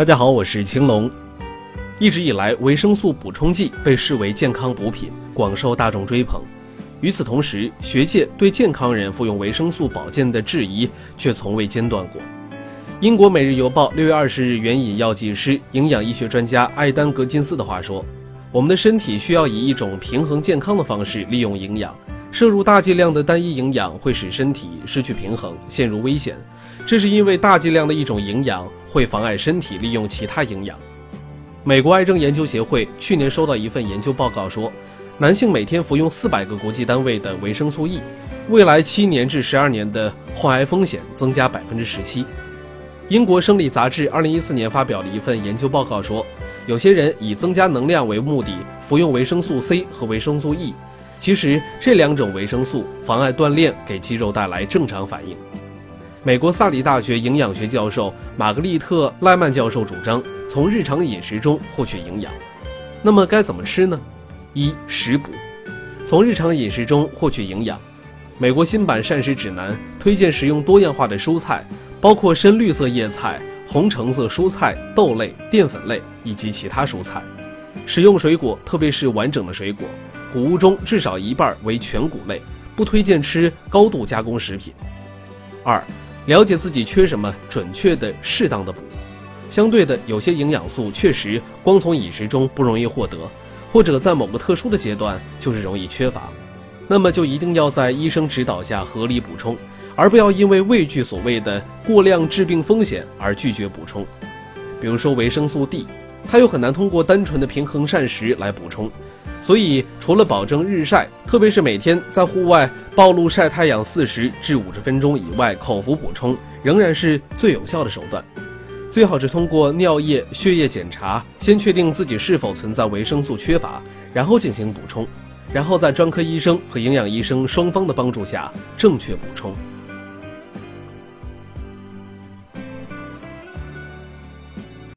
大家好，我是青龙。一直以来，维生素补充剂被视为健康补品，广受大众追捧。与此同时，学界对健康人服用维生素保健的质疑却从未间断过。英国《每日邮报》六月二十日援引药剂师、营养医学专家艾丹·格金斯的话说：“我们的身体需要以一种平衡健康的方式利用营养。摄入大剂量的单一营养会使身体失去平衡，陷入危险。这是因为大剂量的一种营养会妨碍身体利用其他营养。”美国癌症研究协会去年收到一份研究报告说，男性每天服用四百个国际单位的维生素 E，未来七年至十二年的患癌风险增加百分之十七。英国生理杂志二零一四年发表了一份研究报告说，有些人以增加能量为目的服用维生素 C 和维生素 E，其实这两种维生素妨碍锻炼，给肌肉带来正常反应。美国萨里大学营养学教授玛格丽特·赖曼教授主张从日常饮食中获取营养。那么该怎么吃呢？一食补，从日常饮食中获取营养。美国新版膳食指南推荐食用多样化的蔬菜。包括深绿色叶菜、红橙色蔬菜、豆类、淀粉类以及其他蔬菜。食用水果，特别是完整的水果，谷物中至少一半为全谷类。不推荐吃高度加工食品。二，了解自己缺什么，准确的、适当的补。相对的，有些营养素确实光从饮食中不容易获得，或者在某个特殊的阶段就是容易缺乏，那么就一定要在医生指导下合理补充。而不要因为畏惧所谓的过量致病风险而拒绝补充。比如说维生素 D，它又很难通过单纯的平衡膳食来补充，所以除了保证日晒，特别是每天在户外暴露晒太阳四十至五十分钟以外，口服补充仍然是最有效的手段。最好是通过尿液、血液检查，先确定自己是否存在维生素缺乏，然后进行补充，然后在专科医生和营养医生双方的帮助下正确补充。